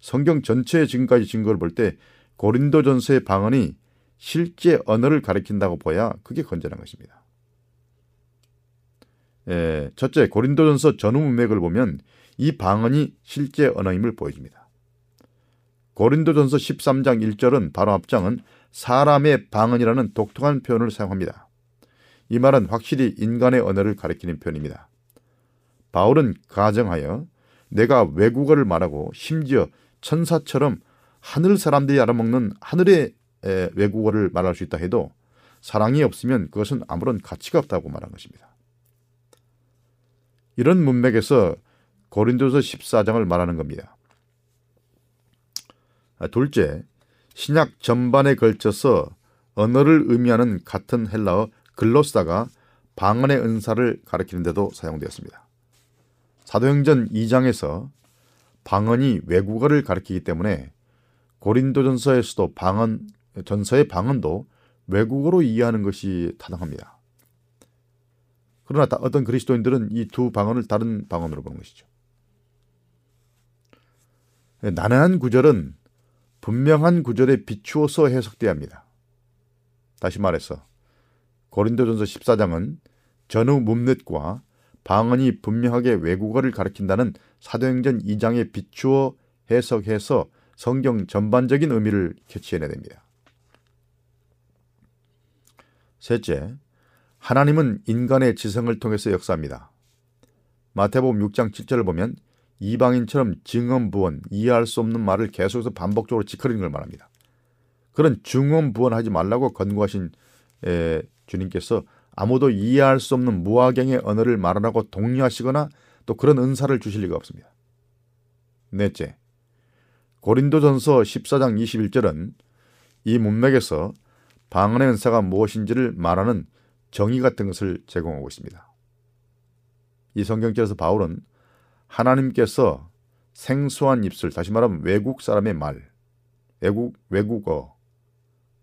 성경 전체의 지금까지 증거를 볼 때 고린도 전서의 방언이 실제 언어를 가리킨다고 보야 그게 건전한 것입니다. 예, 첫째, 고린도전서 전후 문맥을 보면 이 방언이 실제 언어임을 보여줍니다. 고린도전서 13장 1절은 바로 앞장은 사람의 방언이라는 독특한 표현을 사용합니다. 이 말은 확실히 인간의 언어를 가리키는 표현입니다. 바울은 가정하여 내가 외국어를 말하고 심지어 천사처럼 하늘 사람들이 알아먹는 하늘의 외국어를 말할 수 있다 해도 사랑이 없으면 그것은 아무런 가치가 없다고 말한 것입니다. 이런 문맥에서 고린도서 14장을 말하는 겁니다. 아, 둘째, 신약 전반에 걸쳐서 언어를 의미하는 같은 헬라어 글로스다가 방언의 은사를 가리키는데도 사용되었습니다. 사도행전 2장에서 방언이 외국어를 가리키기 때문에 고린도전서에서도 방언 전서의 방언도 외국어로 이해하는 것이 타당합니다. 그러나 어떤 그리스도인들은 이 두 방언을 다른 방언으로 보는 것이죠. 난해한 구절은 분명한 구절에 비추어서 해석돼야 합니다. 다시 말해서 고린도전서 14장은 전후 문맥과 방언이 분명하게 외국어를 가리킨다는 사도행전 2장에 비추어 해석해서 성경 전반적인 의미를 캐치해내야 됩니다. 셋째, 하나님은 인간의 지성을 통해서 역사합니다. 마태복음 6장 7절을 보면 이방인처럼 증언부원, 이해할 수 없는 말을 계속해서 반복적으로 지켜리는 걸 말합니다. 그런 증언부원하지 말라고 권고하신 에, 주님께서 아무도 이해할 수 없는 무화경의 언어를 말하라고 독려하시거나 또 그런 은사를 주실 리가 없습니다. 넷째, 고린도전서 14장 21절은 이 문맥에서 방언의 은사가 무엇인지를 말하는 정의 같은 것을 제공하고 있습니다. 이 성경절에서 바울은 하나님께서 생소한 입술, 다시 말하면 외국 사람의 말, 외국, 외국어,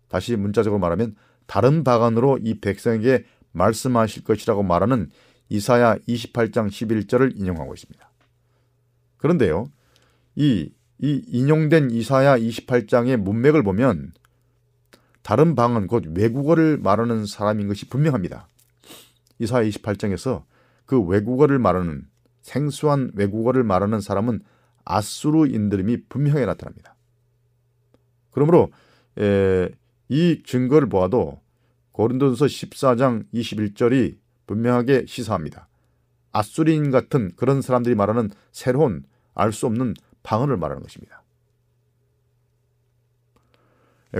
다시 문자적으로 말하면 다른 방언으로 이 백성에게 말씀하실 것이라고 말하는 이사야 28장 11절을 인용하고 있습니다. 그런데요, 이, 이 인용된 이사야 28장의 문맥을 보면 다른 방언 곧 외국어를 말하는 사람인 것이 분명합니다. 이사야 28장에서 그 외국어를 말하는 생소한 외국어를 말하는 사람은 아수르인들임이 분명하게 나타납니다. 그러므로 에, 이 증거를 보아도 고린도서 14장 21절이 분명하게 시사합니다. 아수리인 같은 그런 사람들이 말하는 새로운 알 수 없는 방언을 말하는 것입니다.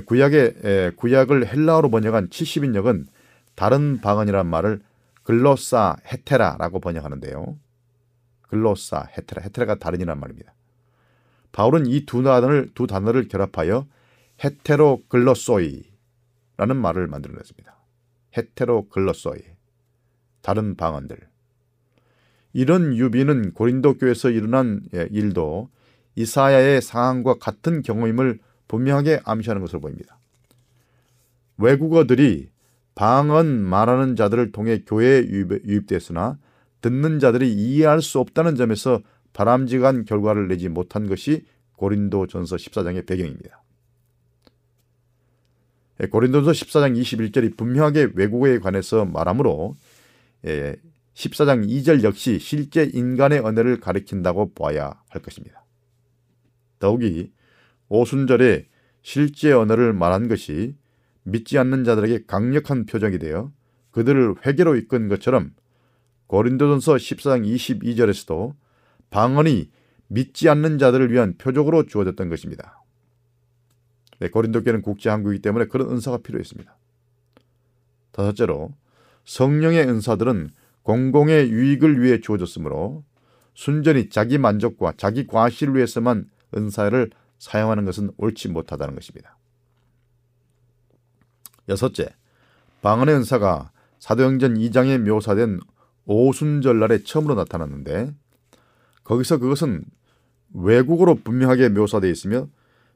구약의 구약을 헬라어로 번역한 70인역은 다른 방언이란 말을 글로사 헤테라라고 번역하는데요. 글로사 헤테라 헤테라가 다른이란 말입니다. 바울은 이 두 단어를 두 단어를 결합하여 ἑτερόγλωσσοι라는 말을 만들어냈습니다. ἑτερόγλωσσοι 다른 방언들 이런 유비는 고린도 교회에서 일어난 예, 일도 이사야의 상황과 같은 경험임을 분명하게 암시하는 것으로 보입니다. 외국어들이 방언 말하는 자들을 통해 교회에 유입됐으나 듣는 자들이 이해할 수 없다는 점에서 바람직한 결과를 내지 못한 것이 고린도 전서 14장의 배경입니다. 예, 고린도서 14장 21절이 분명하게 외국어에 관해서 말하므로 14장 예, 2절 역시 실제 인간의 언어를 가리킨다고 봐야 할 것입니다. 더욱이 오순절에 실제 언어를 말한 것이 믿지 않는 자들에게 강력한 표적이 되어 그들을 회개로 이끈 것처럼 고린도전서 14장 22절에서도 방언이 믿지 않는 자들을 위한 표적으로 주어졌던 것입니다. 네, 고린도 교는 국제 항구이기 때문에 그런 은사가 필요했습니다. 다섯째로 성령의 은사들은 공공의 유익을 위해 주어졌으므로 순전히 자기 만족과 자기 과실을 위해서만 은사를 사용하는 것은 옳지 못하다는 것입니다. 여섯째, 방언의 은사가 사도행전 2장에 묘사된 오순절날에 처음으로 나타났는데 거기서 그것은 외국어로 분명하게 묘사되어 있으며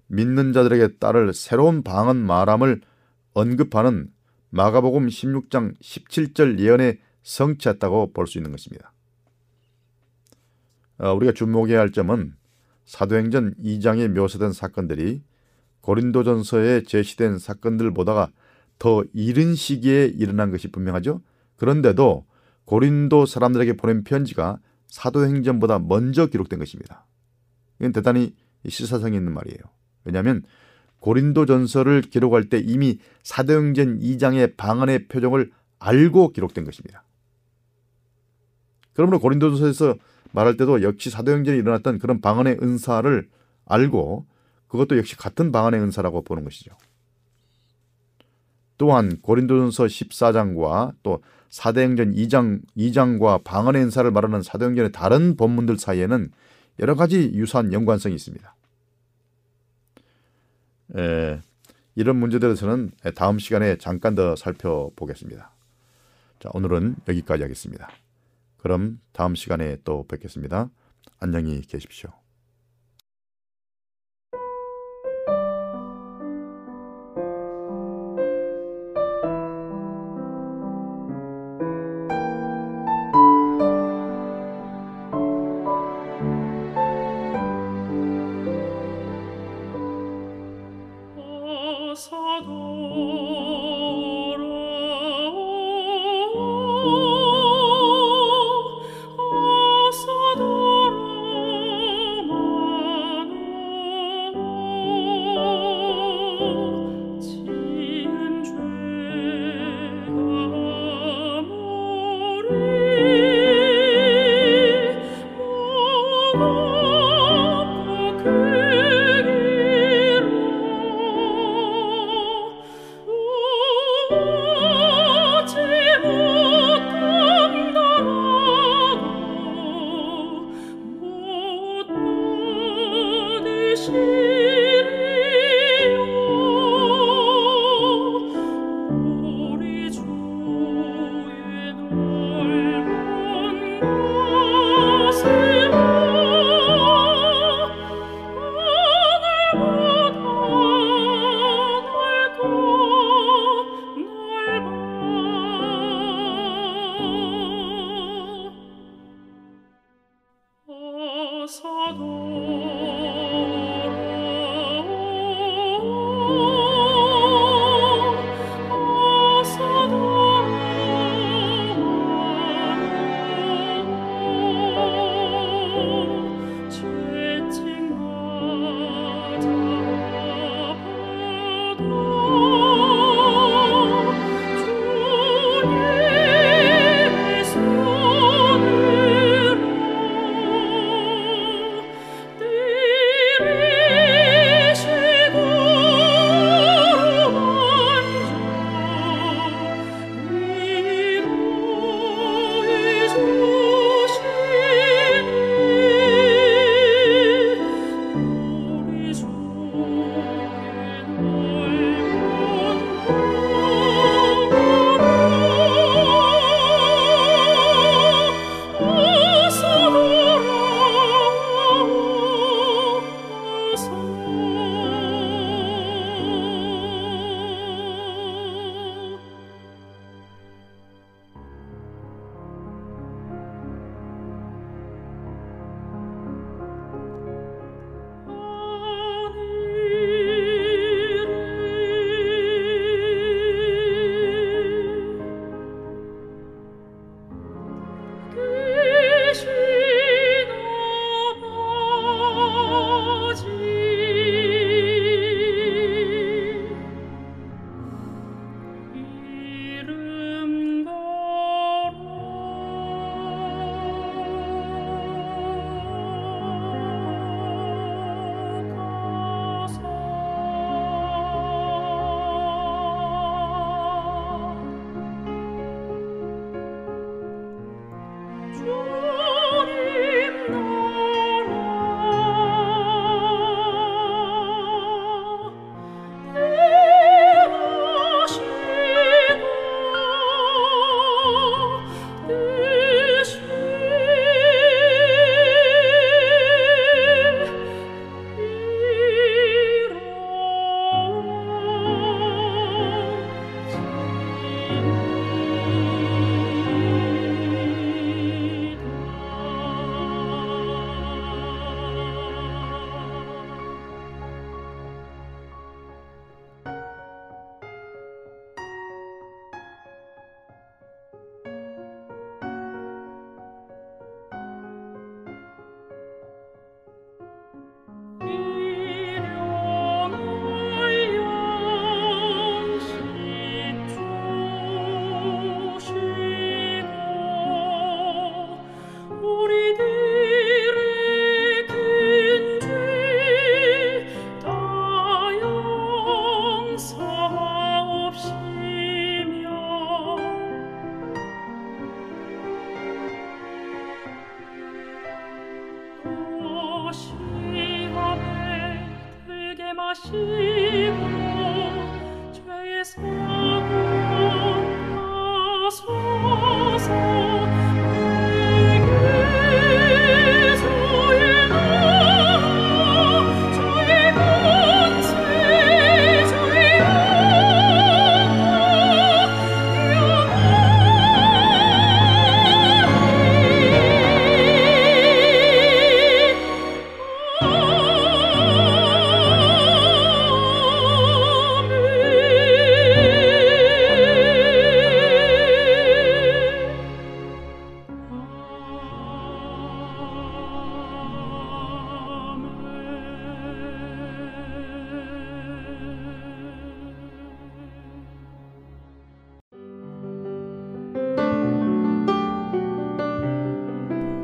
믿는 자들에게 따를 새로운 방언 말함을 언급하는 마가복음 16장 17절 예언에 성취했다고 볼 수 있는 것입니다. 어, 우리가 주목해야 할 점은 사도행전 2장에 묘사된 사건들이 고린도전서에 제시된 사건들보다가 더 이른 시기에 일어난 것이 분명하죠. 그런데도 고린도 사람들에게 보낸 편지가 사도행전보다 먼저 기록된 것입니다. 이건 대단히 시사성이 있는 말이에요. 왜냐하면 고린도 전서를 기록할 때 이미 사도행전 2장의 방언의 표정을 알고 기록된 것입니다. 그러므로 고린도전서에서 말할 때도 역시 사도행전에 일어났던 그런 방언의 은사를 알고 그것도 역시 같은 방언의 은사라고 보는 것이죠. 또한 고린도전서 14장과 또 사도행전 2장 2장과 방언의 은사를 말하는 사도행전의 다른 본문들 사이에는 여러 가지 유사한 연관성이 있습니다. 에, 이런 문제들에서는 다음 시간에 잠깐 더 살펴보겠습니다. 자, 오늘은 여기까지 하겠습니다. 그럼 다음 시간에 또 뵙겠습니다. 안녕히 계십시오.